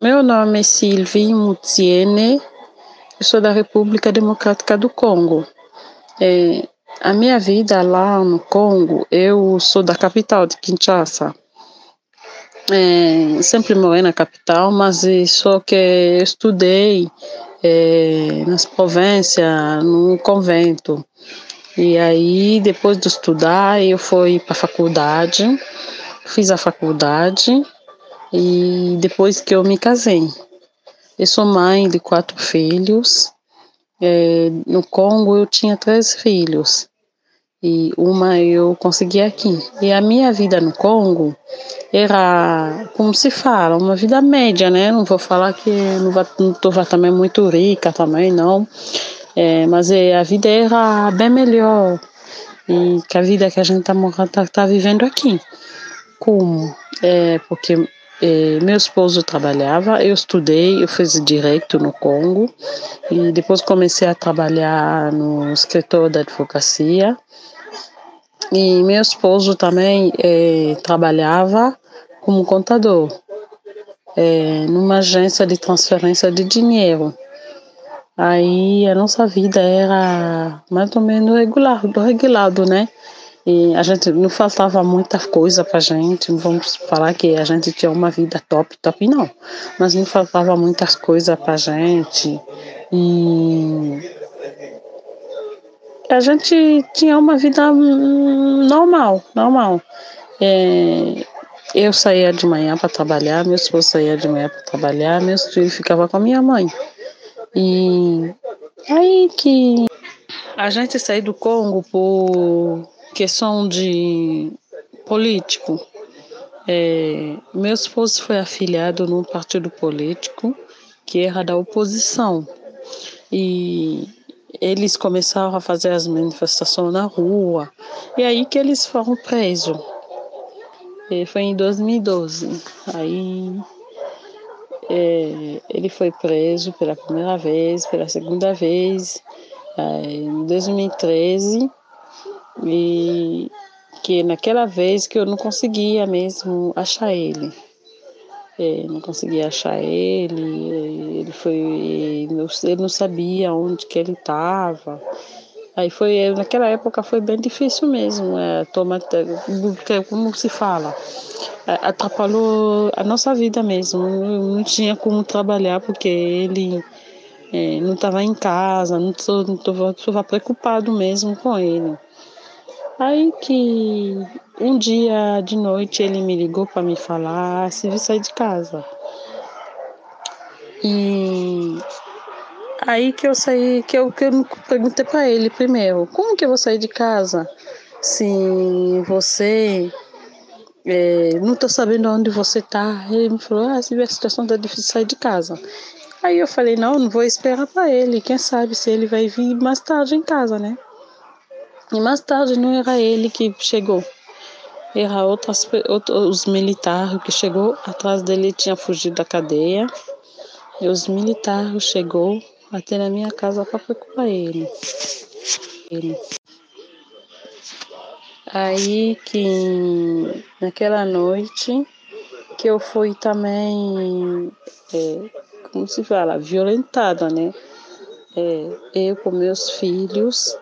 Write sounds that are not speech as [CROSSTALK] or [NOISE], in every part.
Meu nome é Sylvie Mutiene, eu sou da República Democrática do Congo. É, a minha vida lá no Congo, eu sou da capital de Kinshasa. É, sempre morei na capital, mas só que eu estudei é, nas províncias, no convento. E aí, depois de estudar, eu fui para a faculdade, fiz a faculdade e depois que eu me casei. Eu sou mãe de quatro filhos. É, no Congo eu tinha três filhos e uma eu consegui aqui. E a minha vida no Congo era, como se fala, uma vida média, né? Não vou falar que não estou também muito rica também, não. É, mas é, a vida era bem melhor e que a vida que a gente está tá, tá vivendo aqui. Como? É, porque é, meu esposo trabalhava, eu estudei, eu fiz direito no Congo e depois comecei a trabalhar no escritório da advocacia. E meu esposo também é, trabalhava como contador é, numa agência de transferência de dinheiro. Aí a nossa vida era mais ou menos regular, regulado, né? E a gente não faltava muita coisa pra gente, não vamos falar que a gente tinha uma vida top, top não, mas não faltava muitas coisas pra gente. E a gente tinha uma vida normal, normal. É, eu saía de manhã para trabalhar, meu esposo saía de manhã para trabalhar, meus filhos ficavam com a minha mãe. E aí que a gente saiu do Congo por questão de político. É, meu esposo foi afiliado num partido político que era da oposição. E eles começaram a fazer as manifestações na rua. E aí que eles foram presos. E foi em 2012. Aí é, ele foi preso pela primeira vez, pela segunda vez, é, em 2013, e que naquela vez que eu não conseguia mesmo achar ele. É, não conseguia achar ele, ele foi, ele não sabia onde que ele estava. Aí foi, naquela época foi bem difícil mesmo, é, tomar, como se fala, atrapalhou a nossa vida mesmo. Não tinha como trabalhar porque ele é, não estava em casa, não estava preocupado mesmo com ele. Aí que um dia de noite ele me ligou para me falar se eu sair de casa. E aí que eu saí, que eu, que eu perguntei para ele primeiro, como que eu vou sair de casa se você é, não estou sabendo onde você está. Ele me falou, ah, se a situação está difícil sair de casa. Aí eu falei, não, não vou esperar para ele. Quem sabe se ele vai vir mais tarde em casa, né? E mais tarde não era ele que chegou. Era outras, outros militares que chegou atrás dele tinha fugido da cadeia. E os militares chegou até na minha casa para preocupar ele. ele. Aí que naquela noite que eu fui também, é, como se fala, violentada, né? É, eu com meus filhos,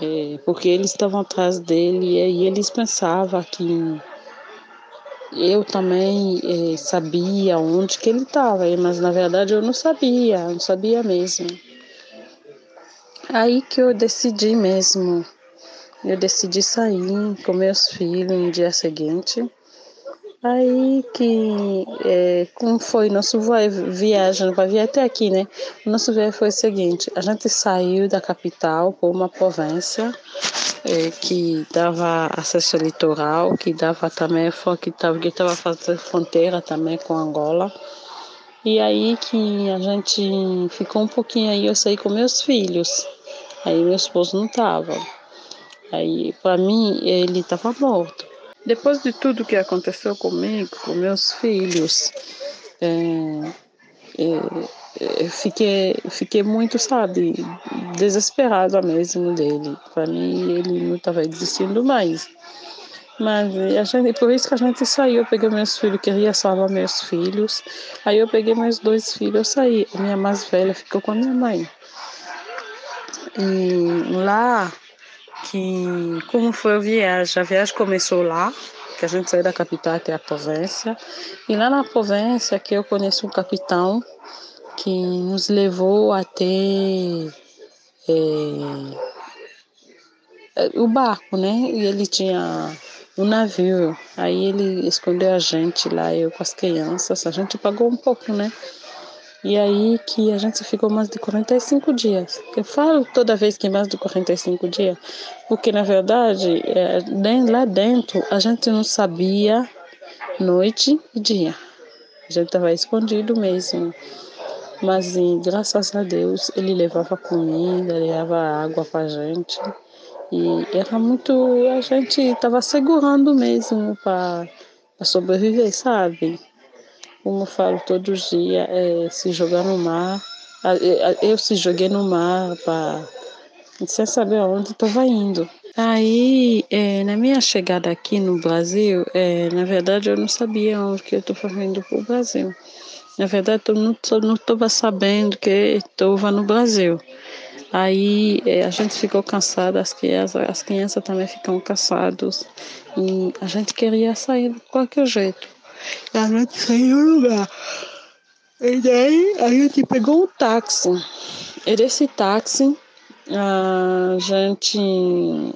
é, porque eles estavam atrás dele e eles pensavam que eu também é, sabia onde que ele estava, mas na verdade eu não sabia, não sabia mesmo. Aí que eu decidi mesmo eu decidi sair com meus filhos no dia seguinte. Aí que, é, como foi nosso viagem, para vir até aqui, né? O nosso viagem foi o seguinte, a gente saiu da capital por uma província é, que dava acesso ao litoral, que dava também, que estava que tava fazendo fronteira também com Angola. E aí que a gente ficou um pouquinho aí, eu saí com meus filhos. Aí meu esposo não estava. Aí, para mim, ele estava morto. Depois de tudo que aconteceu comigo, com meus filhos, é, é, fiquei, fiquei muito, sabe, desesperada mesmo dele. Para mim, ele não estava existindo mais. Mas a gente, por isso que a gente saiu. Eu peguei meus filhos, queria salvar meus filhos. Aí eu peguei meus dois filhos, eu saí. A minha mais velha ficou com a minha mãe. E lá, que como foi a viagem? A viagem começou lá, que a gente saiu da capital até a província. E lá na província que eu conheço um capitão que nos levou até é, o barco, né? E ele tinha um navio. Aí ele escondeu a gente lá, eu com as crianças. A gente pagou um pouco, né? E aí que a gente ficou mais de 45 dias. Eu falo toda vez que mais de 45 dias, porque na verdade, é, lá dentro, a gente não sabia noite e dia. A gente estava escondido mesmo. Mas graças a Deus, ele levava comida, levava água para a gente. E era muito. A gente estava segurando mesmo para sobreviver, sabe? Como eu falo todos os dias, é, se jogar no mar. Eu se joguei no mar para sem saber aonde estava indo. Aí, é, na minha chegada aqui no Brasil, é, na verdade eu não sabia onde que eu estava indo para o Brasil. Na verdade, eu não estava sabendo que estava no Brasil. Aí é, a gente ficou cansada, as crianças, as crianças também ficam cansadas. E a gente queria sair de qualquer jeito a gente saiu do lugar. E daí a gente pegou um táxi. E desse táxi a gente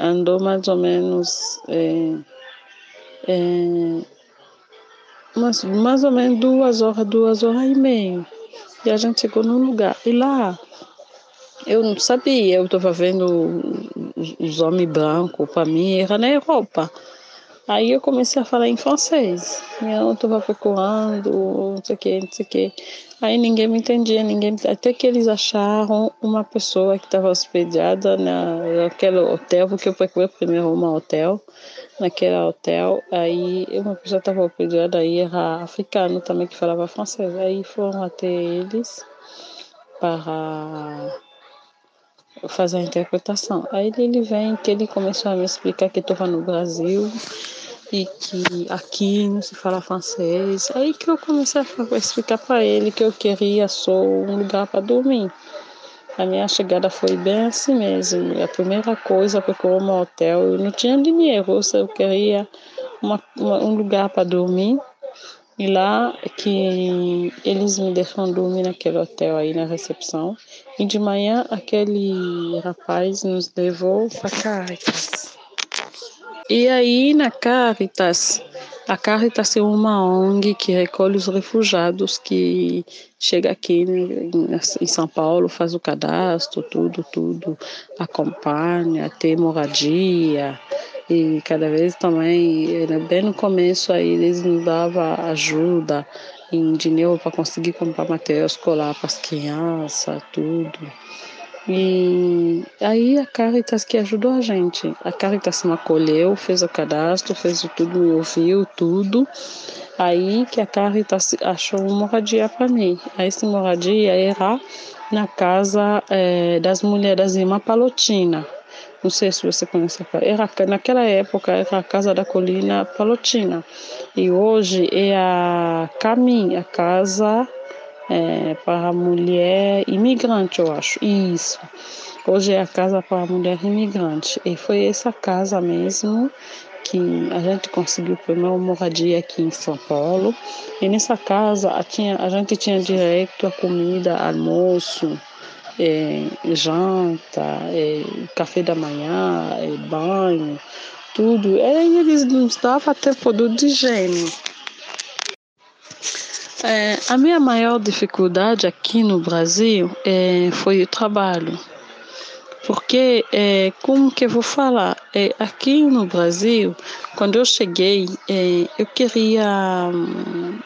andou mais ou menos é, é, mais, mais ou menos duas horas, duas horas e meia. E a gente chegou num lugar. E lá eu não sabia, eu estava vendo os homens brancos, para mim era na Europa. Aí eu comecei a falar em francês. Eu estava procurando, não sei o que, não sei o que. Aí ninguém me entendia, ninguém. Até que eles acharam uma pessoa que estava hospedada na, naquele hotel, porque eu procurei primeiro um hotel. Naquele hotel, aí uma pessoa estava hospedada aí, era africano também que falava francês. Aí foram até eles para fazer a interpretação. Aí ele vem que ele começou a me explicar que estava no Brasil e que aqui não se fala francês. Aí que eu comecei a explicar para ele que eu queria só um lugar para dormir. A minha chegada foi bem assim mesmo. A primeira coisa, procurou um hotel, eu não tinha dinheiro, eu queria uma, uma, um lugar para dormir. E lá que eles me deixam dormir naquele hotel aí na recepção. E de manhã aquele rapaz nos levou para Caracas. E aí na Caritas, a Caritas é uma ONG que recolhe os refugiados que chega aqui em São Paulo, faz o cadastro, tudo, tudo, acompanha, tem moradia e cada vez também, bem no começo aí eles nos davam ajuda em dinheiro para conseguir comprar material escolar para as crianças, tudo. E aí a Caritas que ajudou a gente. A Caritas me acolheu, fez o cadastro, fez tudo, me ouviu, tudo. Aí que a Caritas achou uma moradia para mim. Aí essa moradia era na casa é, das mulheres das irmãs Palotina. Não sei se você conhece. Era, naquela época era a Casa da Colina Palotina. E hoje é a Caminho, a Casa é, para a mulher imigrante, eu acho. Isso. Hoje é a casa para a mulher imigrante. E foi essa casa mesmo que a gente conseguiu primeiro moradia aqui em São Paulo. E nessa casa a, tinha, a gente tinha direito a comida, almoço, é, janta, é, café da manhã, é, banho, tudo. E eles nos davam até produto de higiene. É, a minha maior dificuldade aqui no Brasil é, foi o trabalho. Porque, é, como que eu vou falar? É, aqui no Brasil, quando eu cheguei, é, eu queria hum,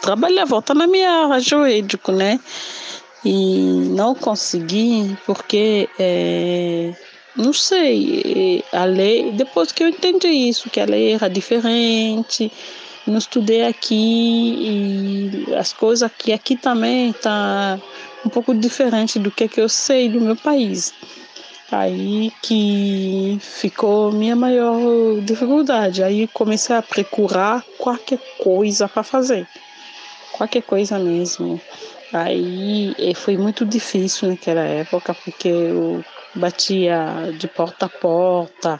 trabalhar, voltar na minha área jurídica, né? E não consegui, porque, é, não sei, a lei, depois que eu entendi isso, que a lei era diferente, não estudei aqui e as coisas aqui, aqui também tá um pouco diferente do que, que eu sei do meu país. Aí que ficou minha maior dificuldade. Aí comecei a procurar qualquer coisa para fazer. Qualquer coisa mesmo. Aí eh, foi muito difícil naquela época, porque eu batia de porta a porta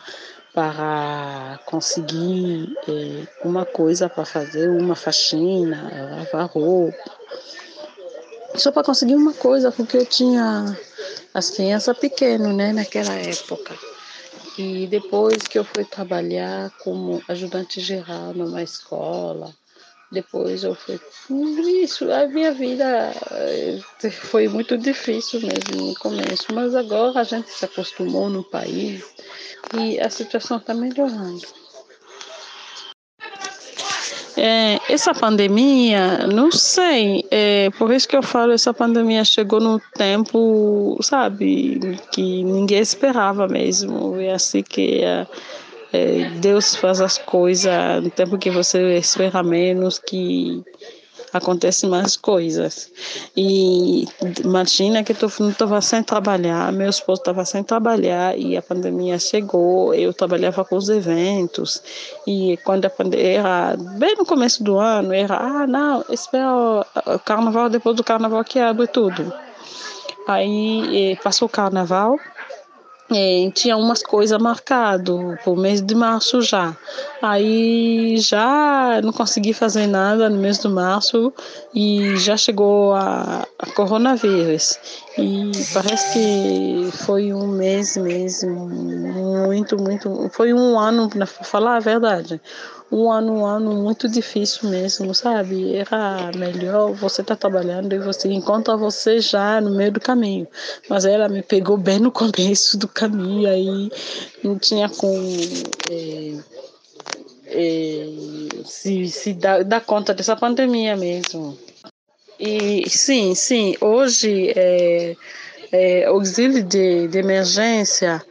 para conseguir eh, uma coisa para fazer, uma faxina, lavar roupa. Só para conseguir uma coisa, porque eu tinha as crianças pequenas, né, naquela época. E depois que eu fui trabalhar como ajudante geral numa escola, depois eu fui. Isso, a minha vida eh, foi muito difícil mesmo no começo, mas agora a gente se acostumou no país e a situação está melhorando. É, essa pandemia, não sei, é, por isso que eu falo, essa pandemia chegou no tempo, sabe, que ninguém esperava mesmo. É assim que é, é, Deus faz as coisas no tempo que você espera menos, que acontecem mais coisas. E imagina que eu estava sem trabalhar, meu esposo estava sem trabalhar e a pandemia chegou, eu trabalhava com os eventos e quando a pandemia era bem no começo do ano, era, ah, não, espera o carnaval, depois do carnaval que abre tudo. Aí passou o carnaval, é, tinha umas coisas marcado para o mês de março já. Aí já não consegui fazer nada no mês de março e já chegou a, a coronavírus. E parece que foi um mês mesmo, muito, muito. Foi um ano, para falar a verdade, um ano, um ano muito difícil mesmo, sabe? Era melhor você estar tá trabalhando e você encontra você já no meio do caminho. Mas ela me pegou bem no [LAUGHS] começo do caminho, aí não tinha como é, é, se, se dar, dar conta dessa pandemia mesmo. E sim, sim, hoje é, é, auxílio de, de emergência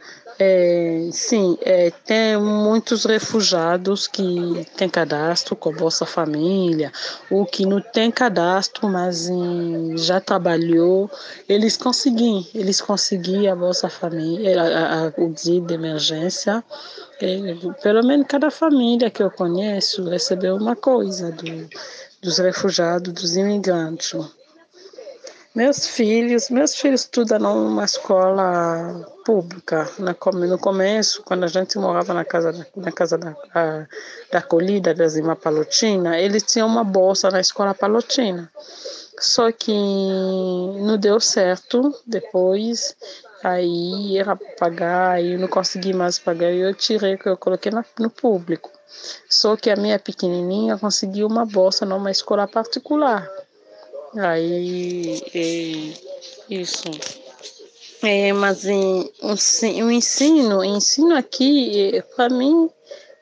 é, sim, é, tem muitos refugiados que têm cadastro com a Bolsa Família, ou que não tem cadastro, mas em, já trabalhou, eles conseguiram, eles conseguiram a Bolsa Família, a, a, o dia de emergência. É, pelo menos cada família que eu conheço recebeu uma coisa do, dos refugiados, dos imigrantes. Meus filhos, meus filhos estudam numa escola pública. No começo, quando a gente morava na casa, na casa da, a, da acolhida das irmãs Palotina, eles tinham uma bolsa na escola Palotina. Só que não deu certo depois. Aí era pagar, aí eu não consegui mais pagar. E eu tirei, que eu coloquei no público. Só que a minha pequenininha conseguiu uma bolsa numa escola particular. Aí, isso. É, mas em, o ensino, ensino aqui, é, para mim,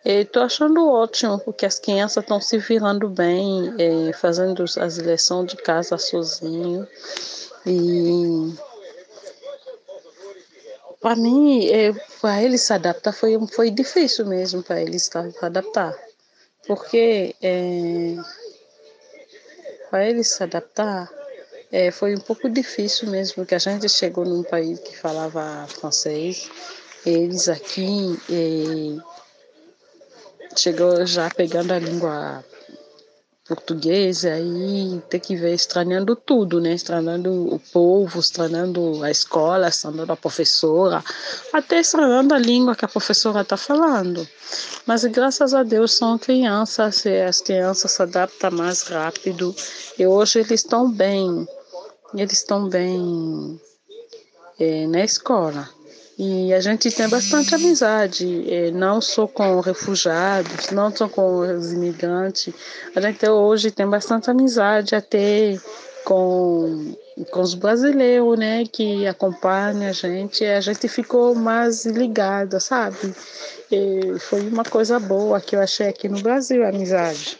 estou é, achando ótimo, porque as crianças estão se virando bem, é, fazendo as lições de casa sozinho. E para mim, é, para eles se adaptar, foi, foi difícil mesmo para eles se adaptar. Porque é, para eles se adaptar, é, foi um pouco difícil mesmo, porque a gente chegou num país que falava francês, eles aqui é, chegou já pegando a língua portuguesa aí tem que ver estranhando tudo, né? Estranhando o povo, estranhando a escola, estranhando a professora, até estranhando a língua que a professora está falando. Mas graças a Deus são crianças, e as crianças se adaptam mais rápido e hoje eles estão bem, eles estão bem é, na escola. E a gente tem bastante amizade, é, não só com refugiados, não só com os imigrantes. A gente hoje tem bastante amizade até com, com os brasileiros, né, que acompanham a gente. A gente ficou mais ligada, sabe? E foi uma coisa boa que eu achei aqui no Brasil, a amizade.